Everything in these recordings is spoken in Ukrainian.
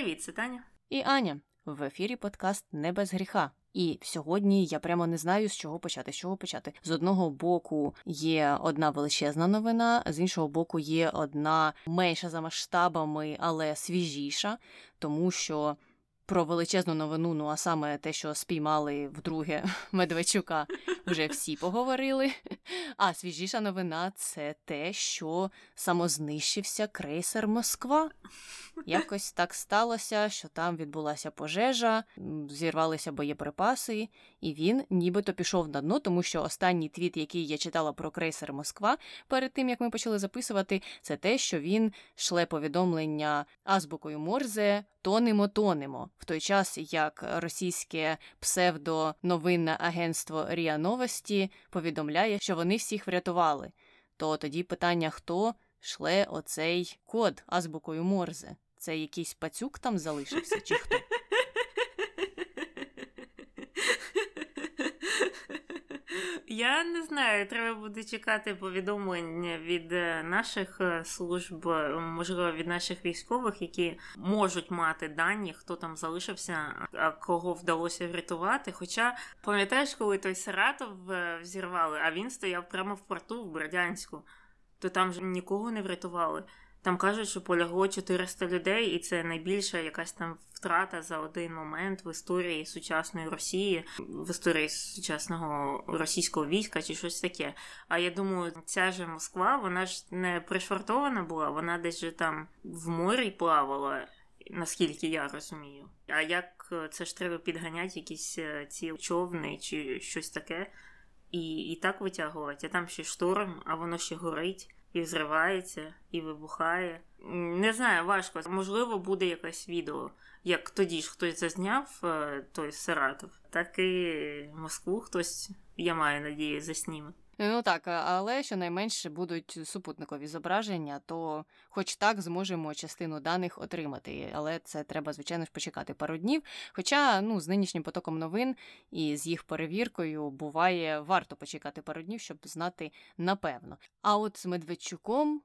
Привіт, це Таня. І Аня в ефірі подкаст Не без гріха. І сьогодні я прямо не знаю, з чого почати. З чого почати. З одного боку є одна величезна новина, з іншого боку, є одна менша за масштабами, але свіжіша, тому що про величезну новину, ну а саме те, що спіймали вдруге Медведчука, вже всі поговорили. А свіжіша новина це те, що самознищився крейсер Москва. Якось так сталося, що там відбулася пожежа, зірвалися боєприпаси, і він нібито пішов на дно, тому що останній твіт, який я читала про крейсер Москва, перед тим як ми почали записувати, це те, що він шле повідомлення азбукою Морзе тонемо, тонемо, в той час як російське псевдоновинне агентство Ріа Новості повідомляє, що вони всіх врятували. То тоді питання, хто шле оцей код азбукою Морзе? Це якийсь пацюк там залишився, чи хто? Я не знаю, треба буде чекати повідомлень від е, наших е, служб, е, можливо, від наших військових, які можуть мати дані, хто там залишився, а кого вдалося врятувати. Хоча пам'ятаєш, коли той Саратов взірвали, а він стояв прямо в порту в Бердянську, то там ж нікого не врятували. Там кажуть, що полягло 400 людей, і це найбільша якась там втрата за один момент в історії сучасної Росії, в історії сучасного російського війська чи щось таке. А я думаю, ця же Москва, вона ж не пришвартована була, вона десь же там в морі плавала, наскільки я розумію. А як це ж треба підганяти якісь е, ці човни чи щось таке, і, і так витягувати, а там ще шторм, а воно ще горить і взривається, і вибухає. Не знаю, важко. Можливо, буде якесь відео. Як тоді ж хтось зазняв е, той Саратов, так і Москву хтось, я маю надію, засніме. Ну так, але щонайменше будуть супутникові зображення, то хоч так зможемо частину даних отримати. Але це треба, звичайно ж, почекати пару днів. Хоча ну, з нинішнім потоком новин і з їх перевіркою буває варто почекати пару днів, щоб знати напевно. А от з Медведчуком.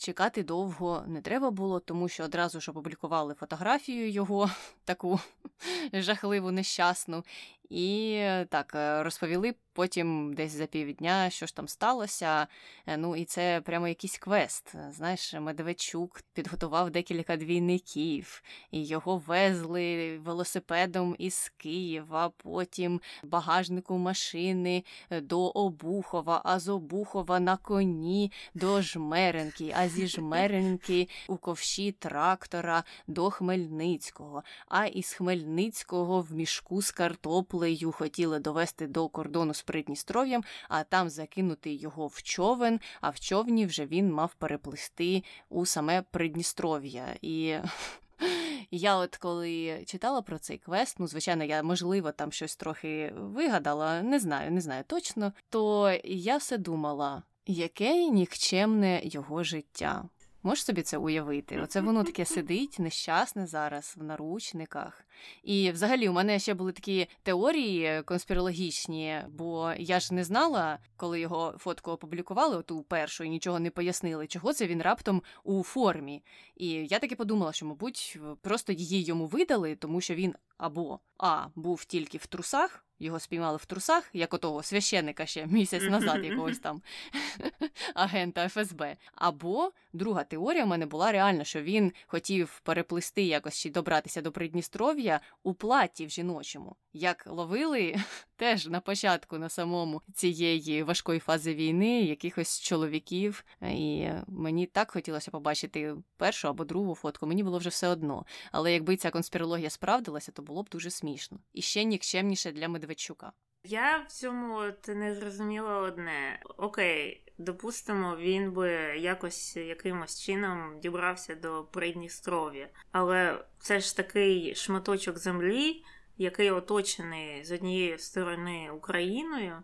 Чекати довго не треба було, тому що одразу ж опублікували фотографію його, таку жахливу, нещасну, і так розповіли потім десь за півдня, що ж там сталося. Е, ну і це прямо якийсь квест. Знаєш, Медведчук підготував декілька двійників, і його везли велосипедом із Києва, потім багажнику машини до Обухова, а з Обухова на коні до Жмеренки, а зі Жмеренки у ковші трактора до Хмельницького, а із Хмельницького в мішку з картоплею хотіли довести до кордону з Придністров'ям, а там закинути його в човен, а в човні вже він мав переплисти у саме Придністров'я. І я от коли читала про цей квест, ну, звичайно, я, можливо, там щось трохи вигадала, не знаю, не знаю точно, то я все думала, яке нікчемне його життя. Можеш собі це уявити? Оце воно таке сидить, нещасне зараз в наручниках. І взагалі у мене ще були такі теорії конспірологічні, бо я ж не знала, коли його фотку опублікували, оту першу, і нічого не пояснили, чого це він раптом у формі. І я таки подумала, що, мабуть, просто її йому видали, тому що він або А був тільки в трусах його спіймали в трусах, як отого священника ще місяць назад, якогось там агента ФСБ. Або друга теорія в мене була реальна, що він хотів переплисти якось чи добратися до Придністров'я у платі в жіночому. Як ловили теж на початку на самому цієї важкої фази війни якихось чоловіків. І мені так хотілося побачити першу або другу фотку. Мені було вже все одно. Але якби ця конспірологія справдилася, то було б дуже смішно. І ще нікчемніше для Медведчука. Я в цьому от не зрозуміла одне. Окей, допустимо, він би якось якимось чином дібрався до Придністров'я. Але це ж такий шматочок землі, який оточений з однієї сторони Україною,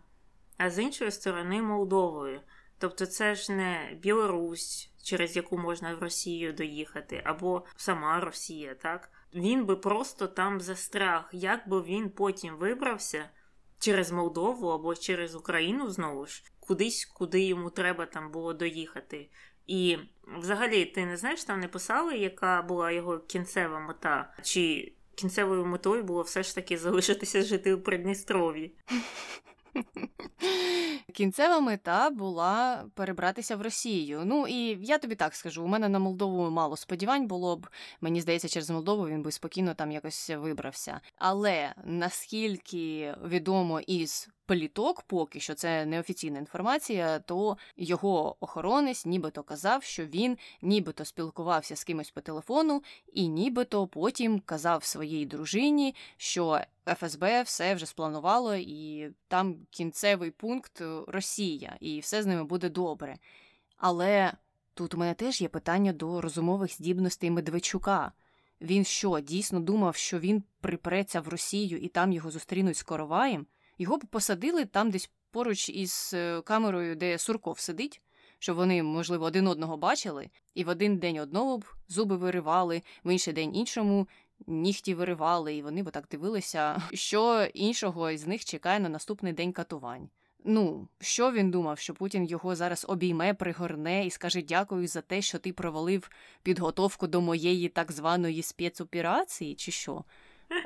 а з іншої сторони Молдовою. Тобто це ж не Білорусь, через яку можна в Росію доїхати, або сама Росія, так? Він би просто там застряг. Як би він потім вибрався через Молдову або через Україну знову ж, кудись, куди йому треба там було доїхати. І взагалі, ти не знаєш, там не писали, яка була його кінцева мета? Чи кінцевою метою було все ж таки залишитися жити у Придністров'ї? Кінцева мета була перебратися в Росію. Ну і я тобі так скажу: у мене на Молдову мало сподівань було б. Мені здається, через Молдову він би спокійно там якось вибрався. Але наскільки відомо із пліток, поки що це неофіційна інформація, то його охоронець нібито казав, що він нібито спілкувався з кимось по телефону, і нібито потім казав своїй дружині, що ФСБ все вже спланувало, і там кінцевий пункт Росія, і все з ними буде добре. Але тут у мене теж є питання до розумових здібностей Медведчука. Він що, дійсно думав, що він припреться в Росію і там його зустрінуть з короваєм? Його посадили там десь поруч із е, камерою, де Сурков сидить, щоб вони, можливо, один одного бачили, і в один день одного б зуби виривали, в інший день іншому нігті виривали, і вони б так дивилися, що іншого із них чекає на наступний день катувань. Ну, що він думав, що Путін його зараз обійме, пригорне і скаже дякую за те, що ти провалив підготовку до моєї так званої спецоперації, чи що?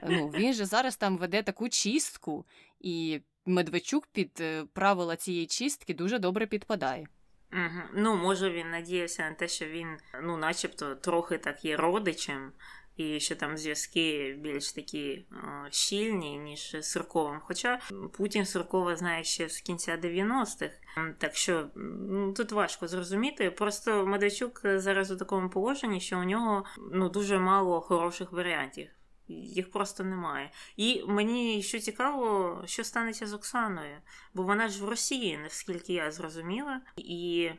Ну, Він же зараз там веде таку чистку, і Медведчук під е, правила цієї чистки дуже добре підпадає. Угу. Ну, може, він надіявся на те, що він, ну, начебто, трохи так є родичем, і що там зв'язки більш такі о, щільні, ніж з Сурковим. Хоча Путін Суркова знає ще з кінця 90-х. Так що ну, тут важко зрозуміти. Просто Медведчук зараз у такому положенні, що у нього ну, дуже мало хороших варіантів їх просто немає. І мені що цікаво, що станеться з Оксаною, бо вона ж в Росії, наскільки я зрозуміла. І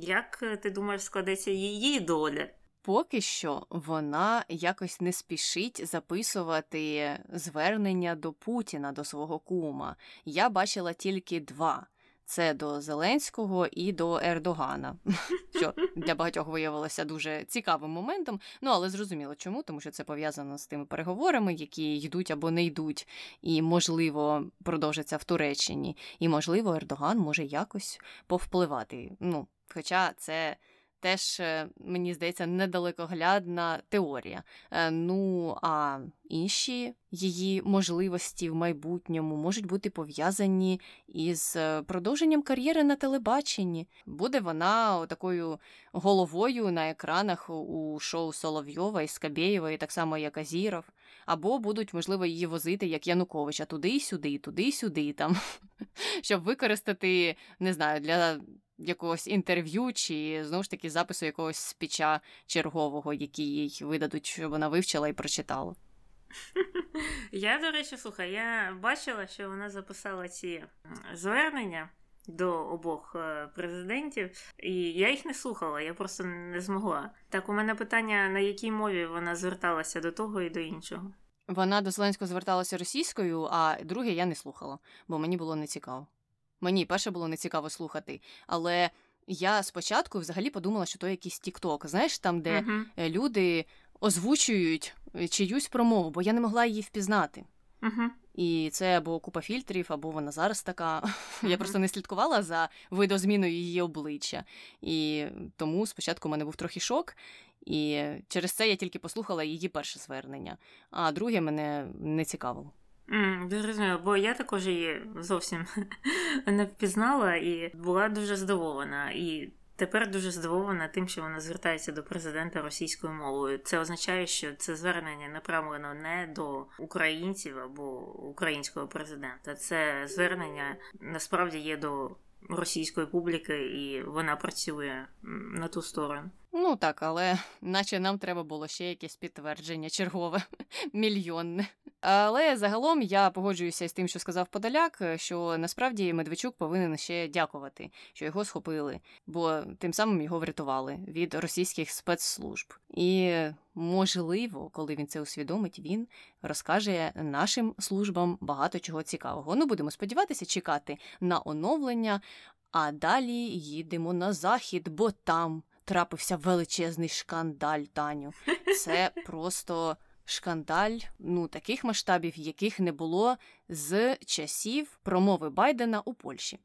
як ти думаєш, складеться її доля? Поки що вона якось не спішить записувати звернення до Путіна, до свого кума. Я бачила тільки два це до Зеленського і до Ердогана, що для багатьох виявилося дуже цікавим моментом. Ну але зрозуміло, чому, тому що це пов'язано з тими переговорами, які йдуть або не йдуть, і можливо продовжаться в Туреччині, і можливо, Ердоган може якось повпливати. Ну, хоча це теж, е, мені здається, недалекоглядна теорія. Е, ну а інші її можливості в майбутньому можуть бути пов'язані із е, продовженням кар'єри на телебаченні. Буде вона такою головою на екранах у шоу Соловйова і Скабєєва, і так само як Азіров. Або будуть, можливо, її возити як Януковича туди й сюди, туди й сюди, там, щоб використати, не знаю, для якогось інтерв'ю чи знову ж таки запису якогось спіча чергового, який їй видадуть, щоб вона вивчила і прочитала. Я, до речі, слухай, я бачила, що вона записала ці звернення до обох е, президентів, і я їх не слухала, я просто не змогла. Так, у мене питання, на якій мові вона зверталася до того і до іншого. Вона до Зеленського зверталася російською, а друге я не слухала, бо мені було нецікаво. Мені перше було нецікаво слухати, але я спочатку взагалі подумала, що то якийсь тікток, знаєш, там, де uh-huh. люди озвучують е, чиюсь промову, бо я не могла її впізнати. Uh-huh. І це або купа фільтрів, або вона зараз така. Uh-huh. Я просто не слідкувала за видозміною її обличчя. І тому спочатку у мене був трохи шок, і через це я тільки послухала її перше звернення, а друге мене не цікавило. Зрозуміло, бо я також її зовсім не впізнала і була дуже здивована. І тепер дуже здивована тим, що вона звертається до президента російською мовою. Це означає, що це звернення направлено не до українців або українського президента. Це звернення насправді є до російської публіки, і вона працює на ту сторону. Ну так, але наче нам треба було ще якесь підтвердження чергове, мільйонне. Але загалом я погоджуюся з тим, що сказав Подоляк, що насправді Медведчук повинен ще дякувати, що його схопили, бо тим самим його врятували від російських спецслужб. І можливо, коли він це усвідомить, він розкаже нашим службам багато чого цікавого. Ну будемо сподіватися, чекати на оновлення. А далі їдемо на захід, бо там трапився величезний шкандаль, Таню. Це просто шкандаль, ну таких масштабів, яких не було з часів промови Байдена у Польщі,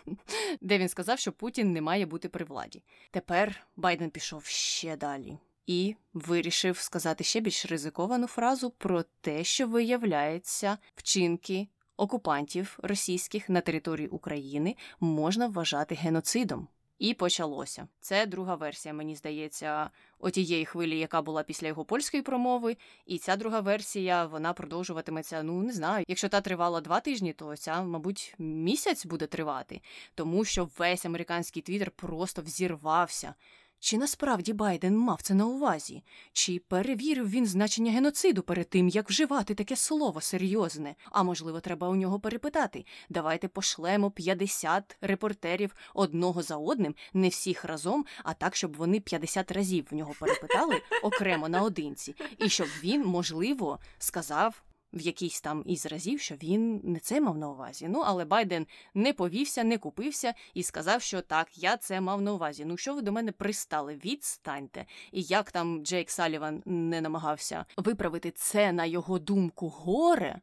де він сказав, що Путін не має бути при владі. Тепер Байден пішов ще далі. І вирішив сказати ще більш ризиковану фразу про те, що виявляється вчинки окупантів російських на території України можна вважати геноцидом. І почалося. Це друга версія, мені здається, отієї хвилі, яка була після його польської промови. І ця друга версія вона продовжуватиметься. Ну не знаю. Якщо та тривала два тижні, то ця, мабуть, місяць буде тривати, тому що весь американський твіттер просто взірвався. Чи насправді Байден мав це на увазі? Чи перевірив він значення геноциду перед тим, як вживати таке слово серйозне? А можливо, треба у нього перепитати. Давайте пошлемо 50 репортерів одного за одним, не всіх разом, а так, щоб вони 50 разів в нього перепитали окремо наодинці, і щоб він, можливо, сказав в якійсь там із разів, що він не це мав на увазі. Ну, але Байден не повівся, не купився і сказав, що так, я це мав на увазі. Ну, що ви до мене пристали? Відстаньте. І як там Джейк Саліван не намагався виправити це на його думку горе.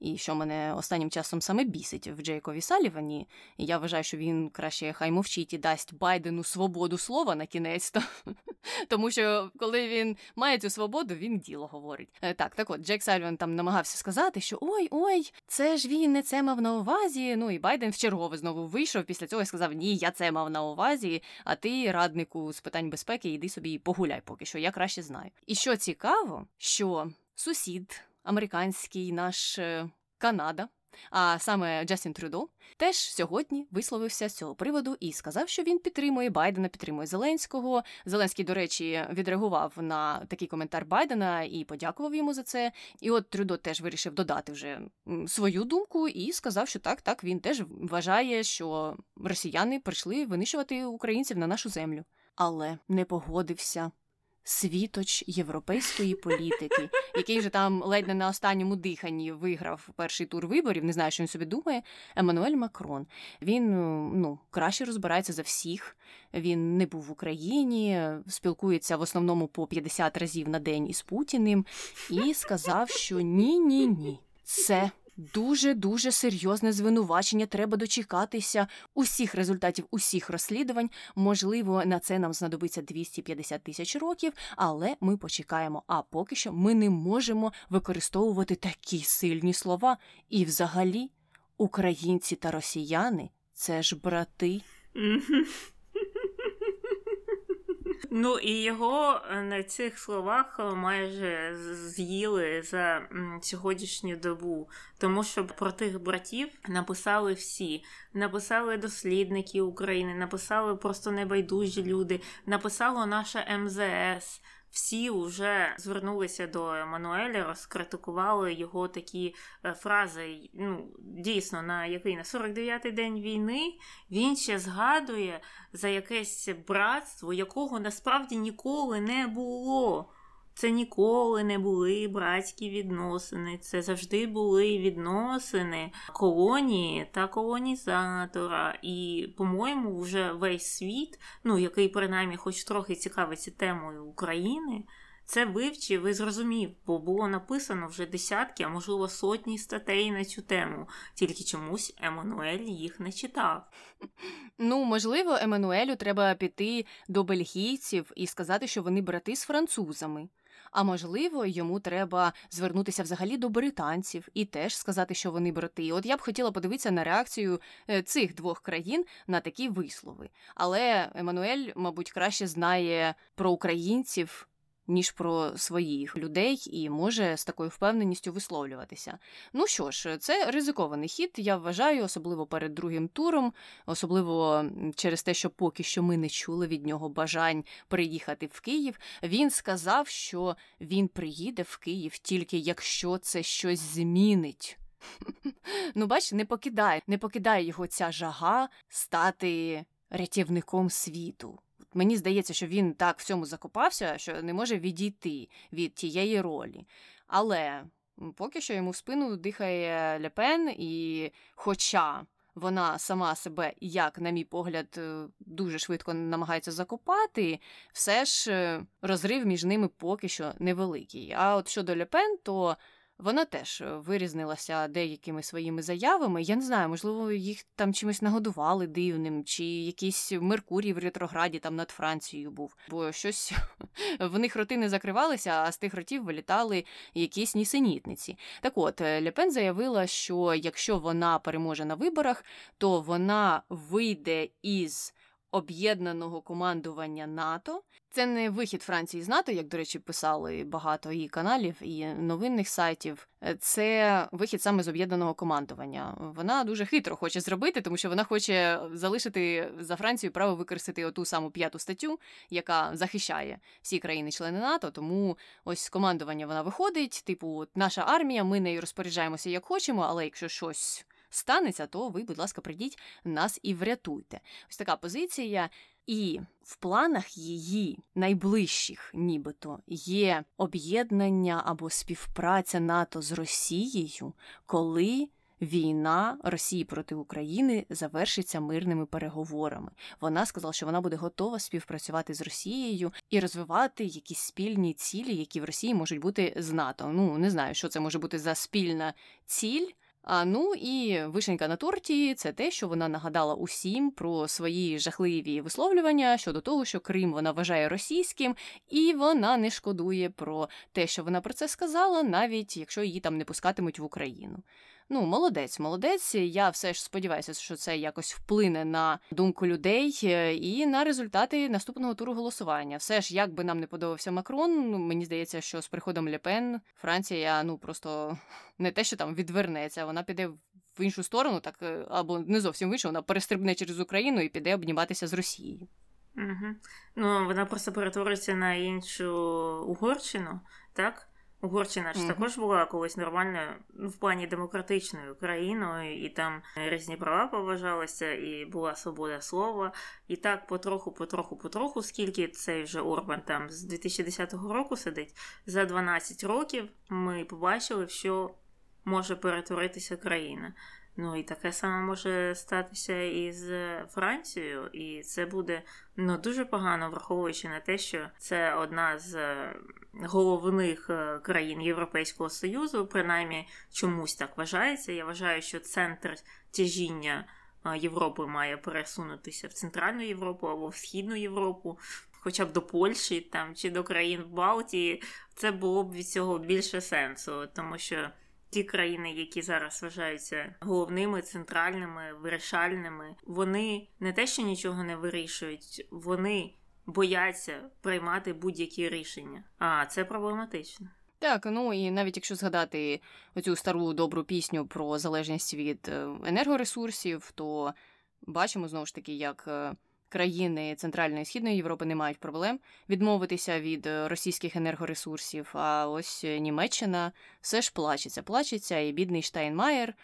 І що мене останнім часом саме бісить в Джейкові Салівані, я вважаю, що він краще хай мовчить і дасть Байдену свободу слова на кінець. -то. Тому що коли він має цю свободу, він діло говорить. Е, так, так от Джек Саліван там намагався сказати, що ой, ой, це ж він не це мав на увазі. Ну і Байден вчергове знову вийшов після цього і сказав: Ні, я це мав на увазі, а ти, раднику з питань безпеки, йди собі погуляй поки що, я краще знаю. І що цікаво, що сусід американський наш е, Канада. А саме Джастін Трюдо теж сьогодні висловився з цього приводу і сказав, що він підтримує Байдена, підтримує Зеленського. Зеленський, до речі, відреагував на такий коментар Байдена і подякував йому за це. І от Трюдо теж вирішив додати вже свою думку і сказав, що так, так він теж вважає, що росіяни прийшли винищувати українців на нашу землю, але не погодився світоч європейської політики, який вже там ледь не на останньому диханні виграв перший тур виборів. Не знаю, що він собі думає. Еммануель Макрон. Він ну краще розбирається за всіх. Він не був в Україні, спілкується в основному по 50 разів на день із Путіним, і сказав, що ні, ні, ні, це Дуже дуже серйозне звинувачення. Треба дочекатися усіх результатів, усіх розслідувань. Можливо, на це нам знадобиться 250 тисяч років, але ми почекаємо. А поки що ми не можемо використовувати такі сильні слова. І, взагалі, українці та росіяни це ж брати. Ну і його е, на цих словах е, майже з'їли за сьогоднішню добу, тому що про тих братів написали всі. Написали дослідники України, написали просто небайдужі люди, написало наше МЗС всі вже звернулися до Еммануеля, розкритикували його такі е, фрази. Ну, дійсно, на який на 49-й день війни він ще згадує за якесь братство, якого насправді ніколи не було. Це ніколи не були братські відносини, це завжди були відносини колонії та колонізатора. І, по-моєму, вже весь світ, ну який принаймні хоч трохи цікавиться темою України, це вивчив і зрозумів, бо було написано вже десятки, а можливо сотні статей на цю тему, тільки чомусь Еммануель їх не читав. Ну, можливо, Еммануелю треба піти до бельгійців і сказати, що вони брати з французами. А можливо, йому треба звернутися взагалі до британців і теж сказати, що вони брати. От я б хотіла подивитися на реакцію е, цих двох країн на такі вислови. Але Еммануель, мабуть, краще знає про українців ніж про своїх людей, і може з такою впевненістю висловлюватися. Ну що ж, це ризикований хід, я вважаю, особливо перед другим туром, особливо через те, що поки що ми не чули від нього бажань приїхати в Київ. Він сказав, що він приїде в Київ тільки якщо це щось змінить. Ну, бач, не покидає, не покидає його ця жага стати рятівником світу. Мені здається, що він так в цьому закопався, що не може відійти від тієї ролі. Але поки що йому в спину дихає Лепен, і, хоча вона сама себе, як, на мій погляд, е, дуже швидко намагається закопати, все ж е, розрив між ними поки що невеликий. А от щодо Лепен, то вона теж е, вирізнилася деякими своїми заявами. Я не знаю, можливо, їх там чимось нагодували дивним, чи якийсь Меркурій в ретрограді там над Францією був, бо щось в них роти не закривалися, а з тих ротів вилітали якісь нісенітниці. Так от е, Лепен заявила, що якщо вона переможе на виборах, то вона вийде із об'єднаного командування НАТО. Це не вихід Франції з НАТО, як, до речі, писали багато і каналів, і новинних сайтів. Це вихід саме з об'єднаного командування. Вона дуже хитро хоче зробити, тому що вона хоче залишити за Францію право використати оту саму п'яту статтю, яка захищає всі країни-члени НАТО. Тому ось з командування вона виходить. Типу, наша армія, ми нею розпоряджаємося як хочемо, але якщо щось станеться, то ви, будь ласка, прийдіть нас і врятуйте. Ось така позиція. І в планах її найближчих, нібито, є об'єднання або співпраця НАТО з Росією, коли війна Росії проти України завершиться мирними переговорами. Вона сказала, що вона буде готова співпрацювати з Росією і розвивати якісь спільні цілі, які в Росії можуть бути з НАТО. Ну не знаю, що це може бути за спільна ціль. А ну і вишенька на торті це те, що вона нагадала усім про свої жахливі висловлювання щодо того, що Крим вона вважає російським, і вона не шкодує про те, що вона про це сказала, навіть якщо її там не пускатимуть в Україну. Ну, молодець, молодець. Я все ж сподіваюся, що це якось вплине на думку людей е, і на результати наступного туру голосування. Все ж, як би нам не подобався Макрон, ну мені здається, що з приходом Лепен Франція ну просто не те, що там відвернеться, вона піде в іншу сторону, так е, або не зовсім в іншу, вона перестрибне через Україну і піде обніматися з Росією. Угу. Ну вона просто перетвориться на іншу Угорщину, так? Угорщина ж mm-hmm. також була колись нормальною ну, в плані демократичною країною, і там різні права поважалися, і була свобода слова. І так потроху, потроху, потроху, скільки цей вже Орбан там з 2010 року сидить, за 12 років ми побачили, що може перетворитися країна. Ну і таке саме може статися і з Францією, і це буде ну дуже погано, враховуючи на те, що це одна з е, головних е, країн Європейського Союзу, принаймні чомусь так вважається. Я вважаю, що центр тяжіння е, Європи має пересунутися в Центральну Європу або в Східну Європу. Хоча б до Польщі там чи до країн Балтії, це було б від цього більше сенсу, тому що ті країни, які зараз вважаються головними, центральними, вирішальними, вони не те, що нічого не вирішують, вони бояться приймати будь-які рішення. А це проблематично. Так, ну і навіть якщо згадати оцю стару добру пісню про залежність від е, енергоресурсів, то бачимо знову ж таки, як е, країни Центральної і Східної Європи не мають проблем відмовитися від е, російських енергоресурсів. А ось Німеччина все ж плачеться, плачеться, і бідний Штайнмаєр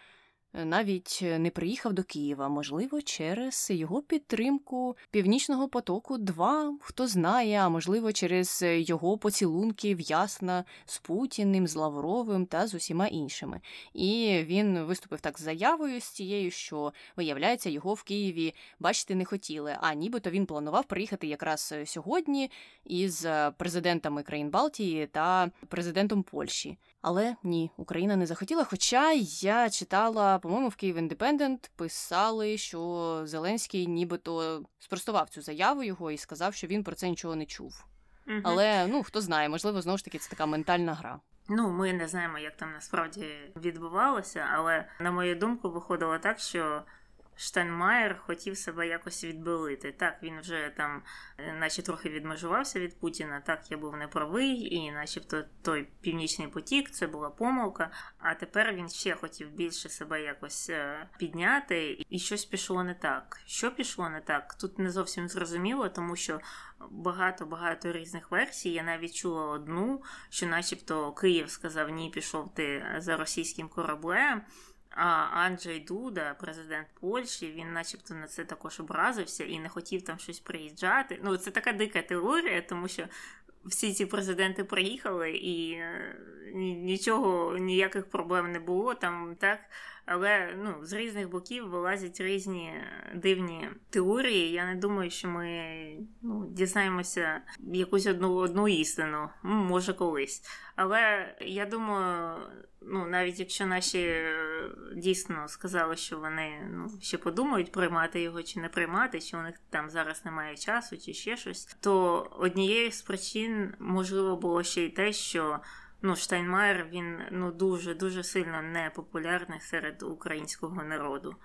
навіть не приїхав до Києва, можливо, через його підтримку Північного потоку. 2 хто знає, а можливо, через його поцілунки в'ясна з Путіним, з Лавровим та з усіма іншими. І він виступив так з заявою з цією, що виявляється, його в Києві бачити не хотіли. А нібито він планував приїхати якраз сьогодні із президентами країн Балтії та президентом Польщі. Але ні, Україна не захотіла. Хоча я читала, по-моєму, в Київ Індепендент писали, що Зеленський нібито спростував цю заяву його і сказав, що він про це нічого не чув. Угу. Але ну хто знає, можливо, знову ж таки це така ментальна гра. Ну, ми не знаємо, як там насправді відбувалося, але на мою думку, виходило так, що Штайнмаєр хотів себе якось відбилити. Так, він вже там, е, наче трохи відмежувався від Путіна. Так, я був неправий, і начебто той північний потік це була помилка. А тепер він ще хотів більше себе якось е, підняти, і щось пішло не так. Що пішло не так? Тут не зовсім зрозуміло, тому що багато-багато різних версій. Я навіть чула одну, що, начебто, Київ сказав ні, пішов ти за російським кораблем. А Анджей Дуда, президент Польщі, він, начебто, на це також образився і не хотів там щось приїжджати. Ну, це така дика теорія, тому що всі ці президенти приїхали і е, нічого, ніяких проблем не було. Там так Але ну, з різних боків вилазять різні дивні теорії. Я не думаю, що ми ну, дізнаємося якусь одну одну істину, може колись. Але я думаю, ну навіть якщо наші е, дійсно сказали, що вони ну, ще подумають, приймати його чи не приймати, чи у них там зараз немає часу, чи ще щось, то однією з причин можливо було ще й те, що ну, Штайнмаєр він ну дуже дуже сильно непопулярний серед українського народу.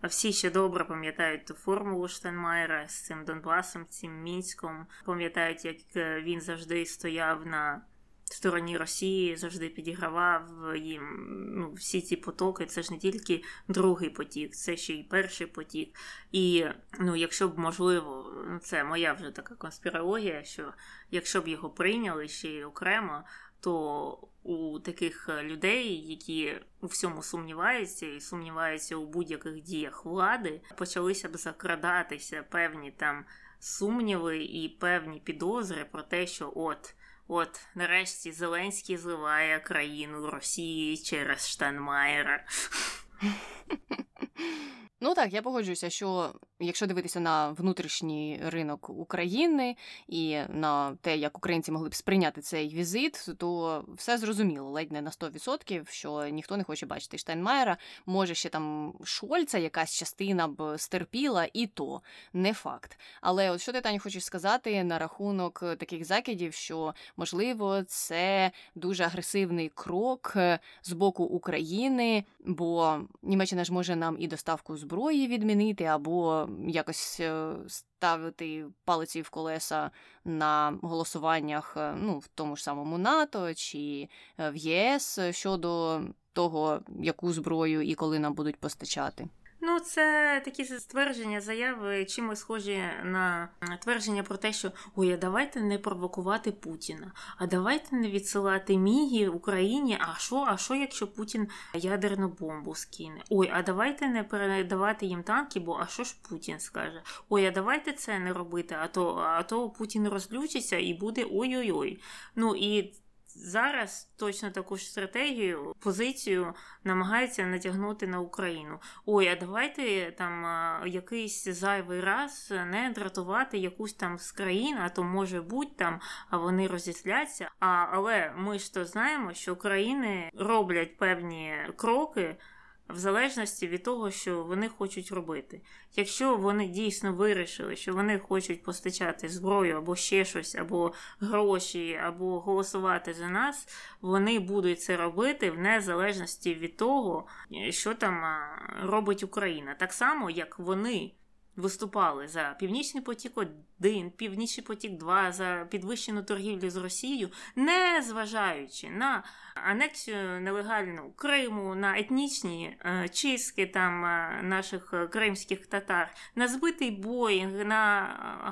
А всі ще добре пам'ятають ту формулу Штайнмаєра з цим Донбасом, цим мінськом. Пам'ятають, як е, він завжди стояв на стороні Росії, завжди підігравав їм ну, всі ці потоки. Це ж не тільки другий потік, це ще й перший потік. І ну, якщо б можливо, ну, це моя вже така конспірологія, що якщо б його прийняли ще й окремо то у таких е, людей, які у всьому сумніваються і сумніваються у будь-яких діях влади, почалися б закрадатися певні там сумніви і певні підозри про те, що от. От, нарешті, Зеленський зливає країну Росії через Штанмаєра. Ну так, я погоджуюся, що якщо дивитися на внутрішній ринок України і на те, як українці могли б сприйняти цей візит, то все зрозуміло, ледь не на 100%, що ніхто не хоче бачити Штайнмаєра. Може, ще там Шольца, якась частина б стерпіла, і то не факт. Але от що ти Таня, хочеш сказати на рахунок таких закидів, що можливо це дуже агресивний крок з боку України, бо Німеччина ж може нам і доставку зброї відмінити, або якось е, ставити палиці в колеса на голосуваннях, е, ну, в тому ж самому НАТО чи е, в ЄС щодо того, яку зброю і коли нам будуть постачати. Ну, це такі ствердження, заяви, чим схожі на твердження про те, що ой, а давайте не провокувати Путіна, а давайте не відсилати міги Україні. А що, а що, якщо Путін ядерну бомбу скине? Ой, а давайте не передавати їм танки, бо а що ж Путін скаже? Ой, а давайте це не робити, а то а то Путін розлючиться і буде ой-ой-ой. Ну і зараз точно таку ж стратегію, позицію намагаються натягнути на Україну. Ой, а давайте там якийсь зайвий раз не дратувати якусь там з країн, а то може бути там, а вони розісляться. А, Але ми ж то знаємо, що країни роблять певні кроки в залежності від того, що вони хочуть робити. Якщо вони дійсно вирішили, що вони хочуть постачати зброю або ще щось, або гроші, або голосувати за нас, вони будуть це робити в незалежності від того, що там робить Україна. Так само, як вони виступали за Північний потік 1, Північний потік 2, за підвищену торгівлю з Росією, не зважаючи на анексію нелегальну Криму, на етнічні е, чистки там е, наших е, кримських татар, на збитий Боїнг, на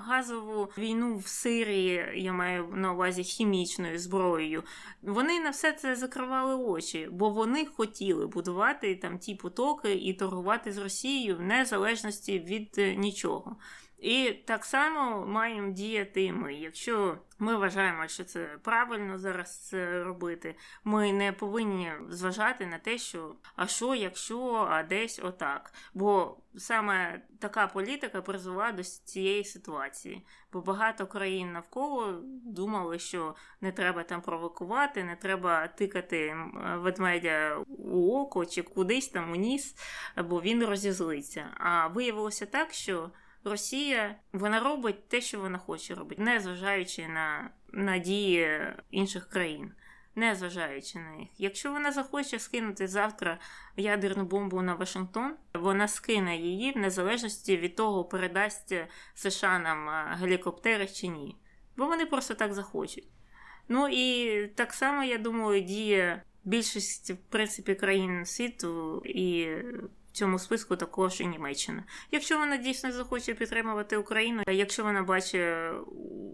газову війну в Сирії, я маю на увазі хімічною зброєю. Вони на все це закривали очі, бо вони хотіли будувати там ті потоки і торгувати з Росією в незалежності від нічого. І так само маємо діяти ми. Якщо ми вважаємо, що це правильно зараз це робити, ми не повинні зважати на те, що а що, якщо, а десь отак. Бо саме така політика призвела до цієї ситуації. Бо багато країн навколо думали, що не треба там провокувати, не треба тикати ведмедя у око чи кудись там у ніс, бо він розізлиться. А виявилося так, що. Росія вона робить те, що вона хоче робити, не зважаючи на, на дії інших країн, не зважаючи на них. Якщо вона захоче скинути завтра ядерну бомбу на Вашингтон, вона скине її в незалежності від того, передасть США нам гелікоптери чи ні. Бо вони просто так захочуть. Ну і так само, я думаю, діє більшість в принципі країн світу і цьому списку також і Німеччина. Якщо вона дійсно захоче підтримувати Україну, якщо вона бачить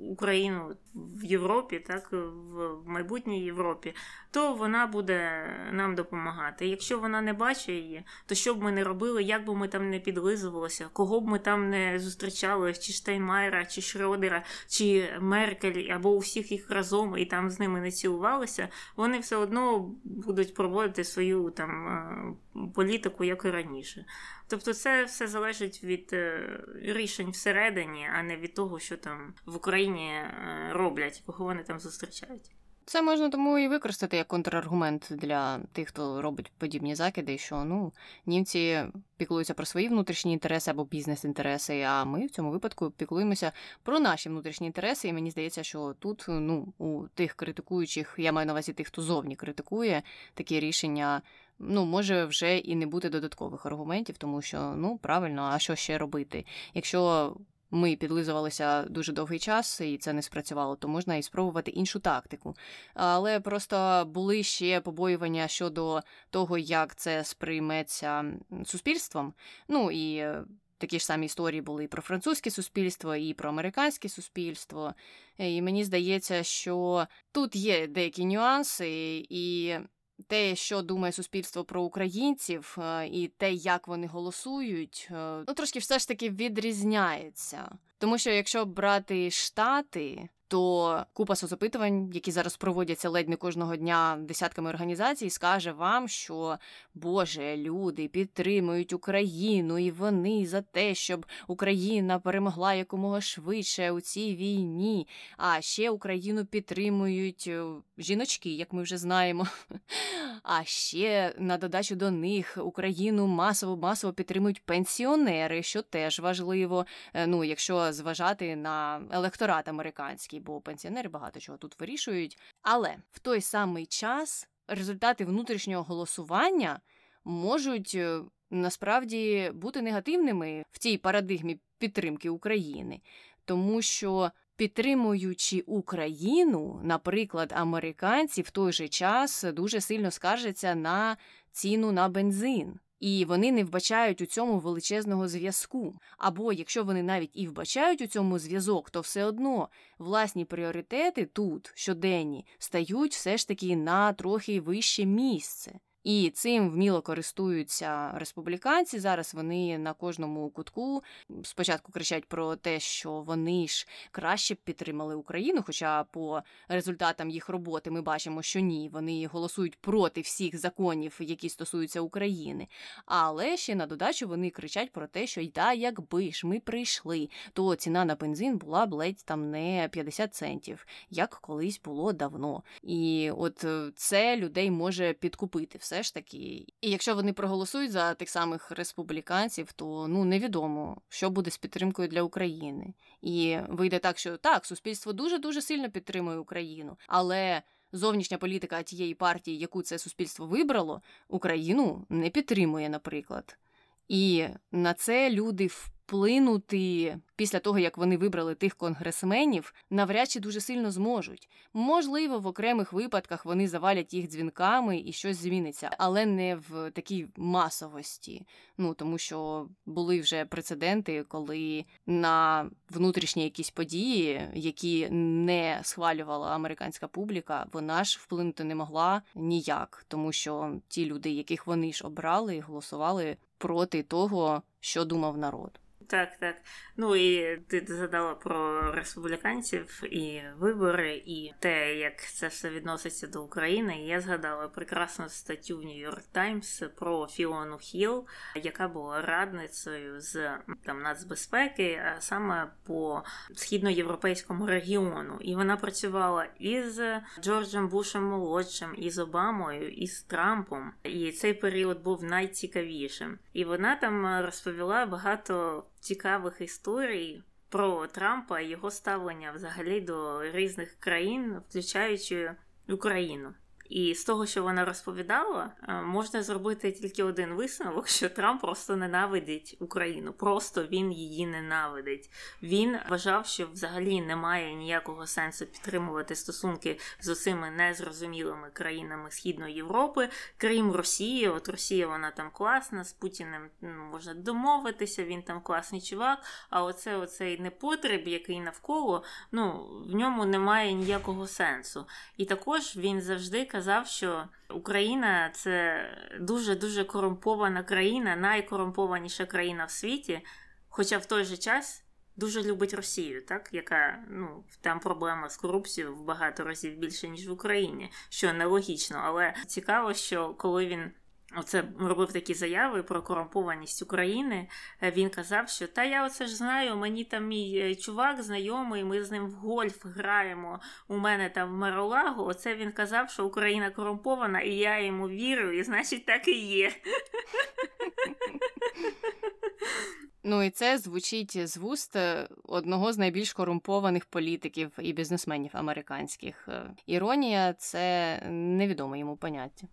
Україну в Європі, так в майбутній Європі, то вона буде нам допомагати. Якщо вона не бачить її, то що б ми не робили, як би ми там не підлизувалися, кого б ми там не зустрічали, чи Штайнмайера, чи Шродера, чи Меркель, або усіх їх разом і там з ними не цілувалися, вони все одно будуть проводити свою там е, політику, як і раніше. Тобто, це все залежить від е, рішень всередині, а не від того, що там в Україні е, роблять, кого вони там зустрічають. Це можна тому і використати як контраргумент для тих, хто робить подібні закиди, що ну німці піклуються про свої внутрішні інтереси або бізнес-інтереси. А ми в цьому випадку піклуємося про наші внутрішні інтереси. І мені здається, що тут ну у тих критикуючих, я маю на увазі тих, хто зовні критикує такі рішення. Ну, може вже і не бути додаткових аргументів, тому що ну правильно, а що ще робити? Якщо ми підлизувалися дуже довгий час, і це не спрацювало, то можна і спробувати іншу тактику. Але просто були ще побоювання щодо того, як це сприйметься суспільством. Ну і е, такі ж самі історії були і про французьке суспільство, і про американське суспільство. І мені здається, що тут є деякі нюанси, і те, що думає суспільство про українців, е, і те, як вони голосують, е, ну трошки все ж таки відрізняється. Тому що якщо брати штати, то купа соцопитувань, які зараз проводяться ледь не кожного дня десятками організацій, скаже вам, що Боже, люди підтримують Україну, і вони за те, щоб Україна перемогла якомога швидше у цій війні. А ще Україну підтримують е, жіночки, як ми вже знаємо. А ще на додачу до них Україну масово масово підтримують пенсіонери, що теж важливо. Е, ну, якщо зважати на електорат американський бо пенсіонери багато чого тут вирішують. Але в той самий час результати внутрішнього голосування можуть е, насправді бути негативними в цій парадигмі підтримки України, тому що. Підтримуючи Україну, наприклад, американці в той же час дуже сильно скаржаться на ціну на бензин і вони не вбачають у цьому величезного зв'язку. Або якщо вони навіть і вбачають у цьому зв'язок, то все одно власні пріоритети тут щоденні стають все ж таки на трохи вище місце. І цим вміло користуються республіканці. Зараз вони на кожному кутку спочатку кричать про те, що вони ж краще підтримали Україну. Хоча по результатам їх роботи ми бачимо, що ні, вони голосують проти всіх законів, які стосуються України. Але ще на додачу вони кричать про те, що й да, якби ж ми прийшли, то ціна на бензин була б ледь там не 50 центів, як колись було давно. І от е, це людей може підкупити все ж таки. І якщо вони проголосують за тих самих республіканців, то ну невідомо, що буде з підтримкою для України. І вийде так, що так, суспільство дуже дуже сильно підтримує Україну, але. Зовнішня політика тієї партії, яку це суспільство вибрало, Україну не підтримує, наприклад. І на це люди вплинути після того, як вони вибрали тих конгресменів, навряд чи дуже сильно зможуть. Можливо, в окремих випадках вони завалять їх дзвінками і щось зміниться, але не в такій масовості. Ну тому що були вже прецеденти, коли на внутрішні якісь події, які не схвалювала американська публіка, вона ж вплинути не могла ніяк, тому що ті люди, яких вони ж обрали, голосували проти того, що думав народ. Так, так. Ну і ти згадала про республіканців і вибори, і те, як це все відноситься до України. Я згадала прекрасну статтю в Нью-Йорк Таймс про Фіону Хіл, яка була радницею з там нацбезпеки, а саме по східноєвропейському регіону. І вона працювала із Джорджем Бушем молодшим, із Обамою, і з Трампом. І цей період був найцікавішим. І вона там розповіла багато цікавих історій про Трампа і його ставлення взагалі до різних країн, включаючи Україну. І з того, що вона розповідала, е, можна зробити тільки один висновок, що Трамп просто ненавидить Україну. Просто він її ненавидить. Він вважав, що взагалі немає ніякого сенсу підтримувати стосунки з усіми незрозумілими країнами Східної Європи, крім Росії. От Росія вона там класна, з Путіним ну, можна домовитися, він там класний чувак. А оце оцей непотреб, який навколо, ну в ньому немає ніякого сенсу. І також він завжди казав, що Україна це дуже дуже корумпована країна, найкорумпованіша країна в світі, хоча в той же час. Дуже любить Росію, так яка ну там проблема з корупцією в багато разів більше ніж в Україні, що нелогічно, але цікаво, що коли він Оце робив такі заяви про корумпованість України. Е, він казав, що та я оце ж знаю, мені там мій е, чувак знайомий, ми з ним в гольф граємо. У мене там в Маролагу. Оце він казав, що Україна корумпована, і я йому вірю, і значить так і є. Ну і це звучить з вуст е, одного з найбільш корумпованих політиків і бізнесменів американських. Іронія це невідоме йому поняття.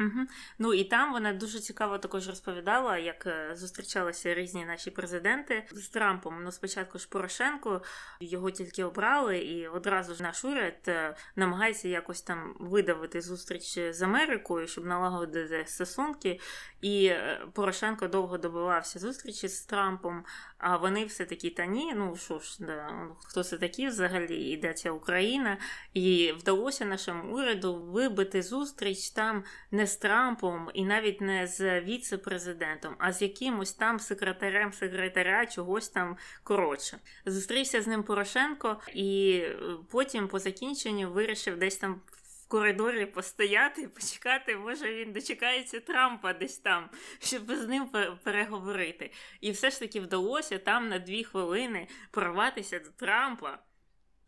Угу. Ну і там вона дуже цікаво також розповідала, як е, зустрічалися різні наші президенти з Трампом. Ну, спочатку ж Порошенко його тільки обрали, і одразу ж наш уряд е, намагається якось там видавити зустріч з Америкою, щоб налагодити стосунки. І е, Порошенко довго добивався зустрічі з Трампом. А вони все такі та ні, ну що ж, да, хто це такі взагалі ця Україна, і вдалося нашому уряду вибити зустріч там не з Трампом і навіть не з віце-президентом, а з якимось там секретарем секретаря чогось там коротше. Зустрівся з ним Порошенко, і е, потім по закінченню вирішив десь там в коридорі постояти, почекати, може він дочекається Трампа десь там, щоб з ним переговорити. І все ж таки вдалося там на дві хвилини прорватися до Трампа.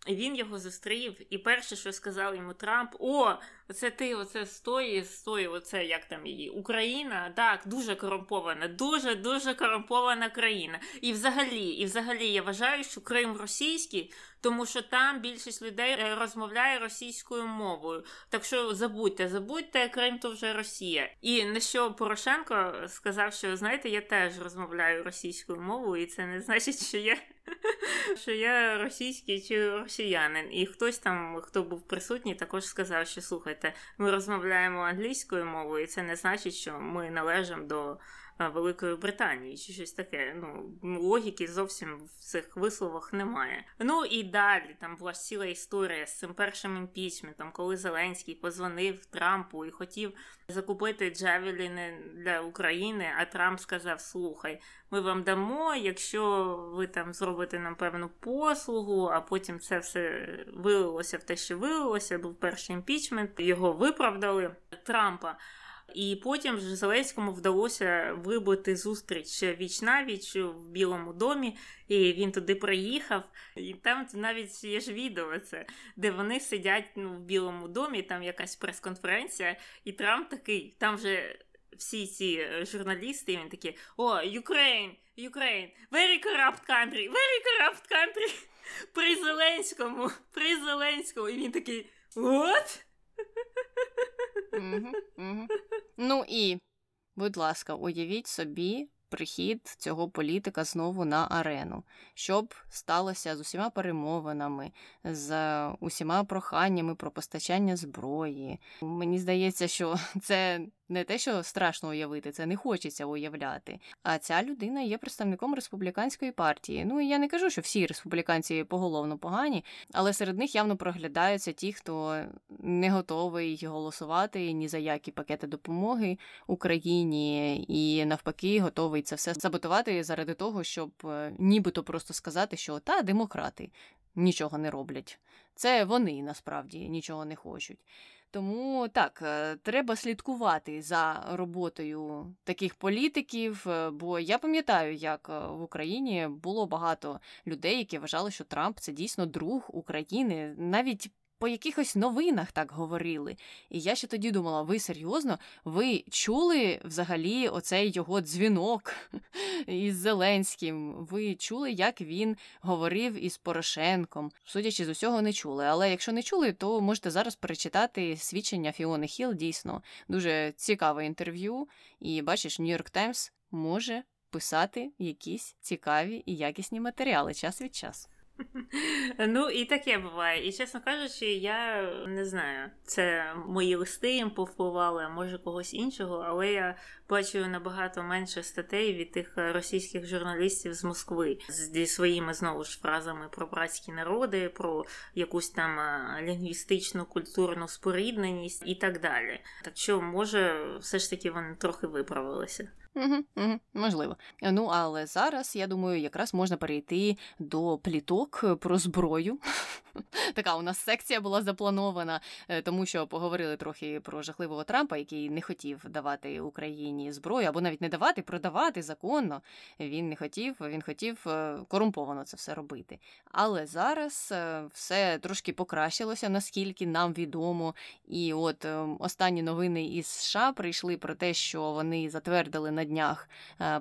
Він його зустрів, і перше, що сказав йому Трамп: О, оце ти, оце стої, стої, оце як там її Україна, так, дуже корумпована, дуже дуже корумпована країна. І взагалі, і взагалі, я вважаю, що Крим російський, тому що там більшість людей е, розмовляє російською мовою. Так що забудьте, забудьте, Крим то вже Росія. І на що Порошенко сказав, що знаєте, я теж розмовляю російською мовою, і це не значить, що я. Що я російський чи росіянин, і хтось там, хто був присутній, також сказав, що слухайте, ми розмовляємо англійською мовою, і це не значить, що ми належимо до Великої Британії чи щось таке. Ну логіки зовсім в цих висловах немає. Ну і далі там була ціла історія з цим першим імпічментом, коли Зеленський позвонив Трампу і хотів закупити Джавеліни для України. А Трамп сказав: Слухай, ми вам дамо, якщо ви там зробите нам певну послугу, а потім це все вилилося в те, що вилилося. Був перший імпічмент, його виправдали Трампа. І потім Зеленському вдалося вибити зустріч віч навіч в Білому домі, і він туди приїхав. І там навіть є ж відео, це, де вони сидять ну, в Білому домі, там якась прес-конференція, і Трамп такий, там вже всі ці журналісти, і він такий: О, Ukraine, Ukraine, very corrupt country, very corrupt country. При Зеленському, при Зеленському. І він такий, what? Ну і, будь ласка, уявіть собі прихід цього політика знову на арену, щоб сталося з усіма перемовинами, з усіма проханнями про постачання зброї. Мені здається, що це не те, що страшно уявити, це не хочеться уявляти. А ця людина є представником республіканської партії. Ну і я не кажу, що всі республіканці поголовно погані, але серед них явно проглядаються ті, хто не готовий голосувати ні за які пакети допомоги Україні, і навпаки, готовий це все саботувати заради того, щоб е, нібито просто сказати, що та демократи нічого не роблять. Це вони насправді нічого не хочуть. Тому так, е, треба слідкувати за роботою таких політиків. Е, бо я пам'ятаю, як е, в Україні було багато людей, які вважали, що Трамп це дійсно друг України, навіть по якихось новинах так говорили. І я ще тоді думала: ви серйозно? Ви чули взагалі оцей його дзвінок із Зеленським? Ви чули, як він говорив із Порошенком? Судячи з усього, не чули. Але якщо не чули, то можете зараз перечитати свідчення Фіони Хіл. Дійсно дуже цікаве інтерв'ю. І бачиш, Нью-Йорк Таймс може писати якісь цікаві і якісні матеріали час від часу. Ну, і таке буває. І, чесно кажучи, я не знаю, це мої листи їм повпливали, а може когось іншого, але я бачу набагато менше статей від тих російських журналістів з Москви зі своїми знову ж фразами про братські народи, про якусь там лінгвістичну культурну спорідненість і так далі. Так що, може, все ж таки вони трохи виправилися. Угу, угу, Можливо. Ну, але зараз, я думаю, якраз можна перейти до пліток про зброю. Така у нас секція була запланована, е, тому що поговорили трохи про жахливого Трампа, який не хотів давати Україні зброю, або навіть не давати, продавати законно. Він не хотів, він хотів е, корумповано це все робити. Але зараз е, все трошки покращилося, наскільки нам відомо. І от останні новини із США прийшли про те, що вони затвердили на днях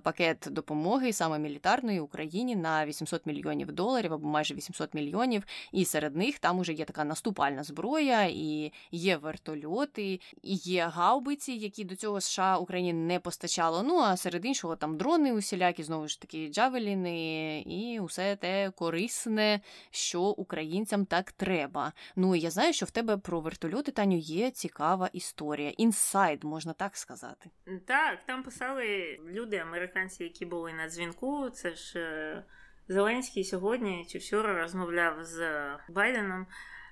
пакет допомоги саме мілітарної Україні на 800 мільйонів доларів або майже 800 мільйонів. І серед них там уже є така наступальна зброя, і є вертольоти, і є гаубиці, які до цього США Україні не постачало. Ну а серед іншого там дрони усілякі, знову ж таки, джавеліни, і усе те корисне, що українцям так треба. Ну і я знаю, що в тебе про вертольоти Таню є цікава історія. Інсайд, можна так сказати. Так, там писали люди, американці, які були на дзвінку. Це ж. Е, Зеленський сьогодні чи вчора розмовляв з Байденом,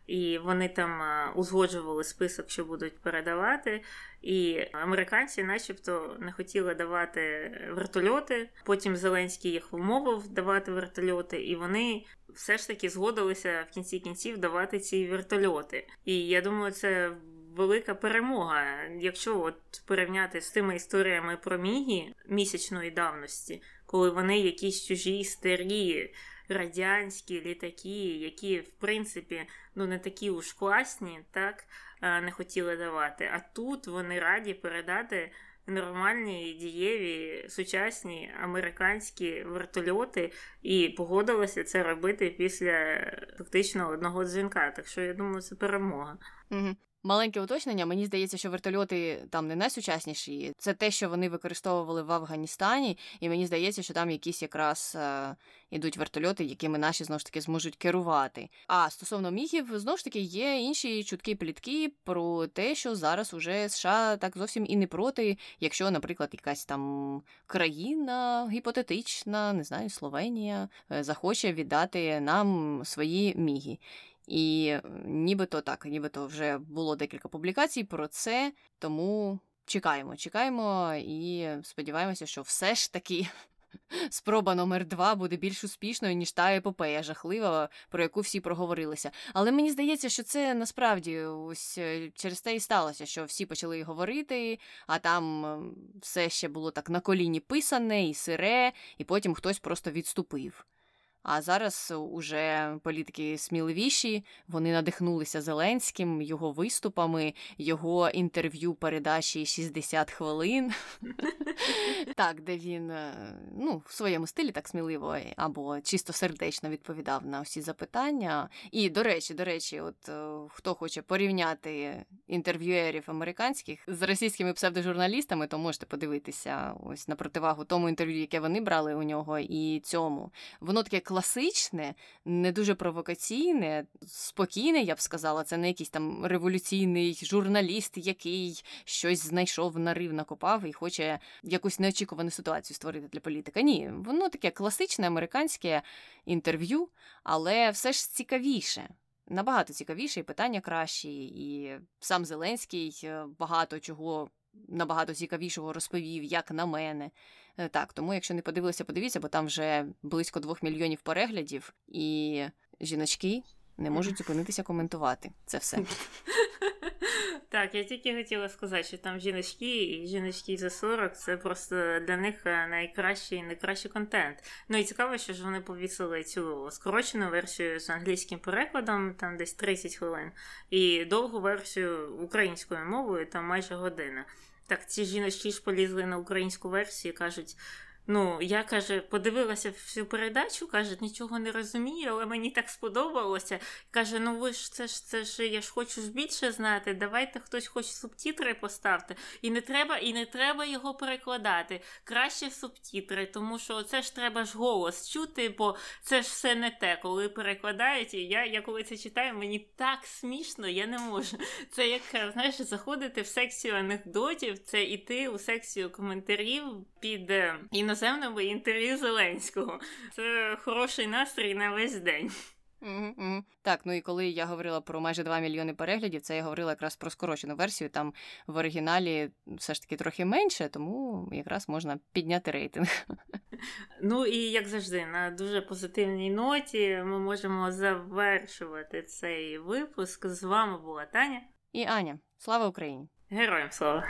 і вони там е, узгоджували список, що будуть передавати. І американці, начебто, не хотіли давати вертольоти. Потім Зеленський їх вмовив давати вертольоти, і вони все ж таки згодилися в кінці кінців давати ці вертольоти. І я думаю, це. Велика перемога, якщо от порівняти з тими історіями про мігі місячної давності, коли вони якісь чужі старі радянські літаки, які, в принципі, ну не такі уж класні, так не хотіли давати. А тут вони раді передати. Нормальні дієві сучасні американські вертольоти і погодилися це робити після фактично одного дзвінка. Так що я думаю, це перемога. Угу. Маленьке уточнення, мені здається, що вертольоти там не найсучасніші. Це те, що вони використовували в Афганістані, і мені здається, що там якісь якраз е, ідуть вертольоти, якими наші знову ж таки зможуть керувати. А стосовно мігів, знову ж таки, є інші чуткі плітки про те, що зараз уже США так зовсім і не проти, якщо, наприклад, якась там країна гіпотетична, не знаю, Словенія, е, захоче віддати нам свої міги. І нібито так, нібито вже було декілька публікацій про це, тому чекаємо, чекаємо і сподіваємося, що все ж таки. Спроба номер два буде більш успішною, ніж та епопея жахлива, про яку всі проговорилися. Але мені здається, що це насправді ось е, через те і сталося, що всі почали говорити, а там все ще було так на коліні писане і сире, і потім хтось просто відступив. А зараз уже політики сміливіші, вони надихнулися Зеленським, його виступами, його інтерв'ю передачі 60 хвилин. Так, де він е, ну, в своєму стилі так сміливо або чисто сердечно відповідав на усі запитання. І, до речі, до речі, от е, хто хоче порівняти інтерв'юерів американських з російськими псевдожурналістами, то можете подивитися ось на противагу тому інтерв'ю, яке вони брали у нього, і цьому. Воно таке класичне, не дуже провокаційне, спокійне, я б сказала. Це не якийсь там революційний журналіст, який щось знайшов, нарив, накопав і хоче якусь неочікувану ситуацію створити для політика. Ні, воно таке класичне американське інтерв'ю, але все ж цікавіше. Набагато цікавіше і питання кращі, і сам Зеленський е, багато чого набагато цікавішого розповів, як на мене. Е, так, тому, якщо не подивилися, подивіться, бо там вже близько двох мільйонів переглядів, і жіночки не можуть зупинитися коментувати це все. Так, я тільки хотіла сказати, що там жіночки і жіночки за 40 це просто для них е, найкращий найкращий контент. Ну і цікаво, що ж вони повісили цю скорочену версію з англійським перекладом, там десь 30 хвилин, і довгу версію українською мовою, там майже година. Так, ці жіночки ж полізли на українську версію і кажуть. Ну, я каже, подивилася всю передачу, каже, нічого не розумію, але мені так сподобалося. Каже: ну ви ж це ж це ж я ж хочу ж більше знати. Давайте хтось хоч субтітри поставте. І не треба, і не треба його перекладати. Краще субтітри, тому що це ж треба ж голос чути, бо це ж все не те, коли перекладають. І я, я коли це читаю, мені так смішно, я не можу. Це як знаєш, заходити в секцію анекдотів, це іти у секцію коментарів під е, іноземними інтерв'ю Зеленського. Це хороший настрій на весь день. Угу. Так, ну і коли я говорила про майже 2 мільйони переглядів, це я говорила якраз про скорочену версію. Там в оригіналі все ж таки трохи менше, тому якраз можна підняти рейтинг. Ну і як завжди, на дуже позитивній ноті ми можемо завершувати цей випуск. З вами була Таня І Аня, слава Україні! Героям слава!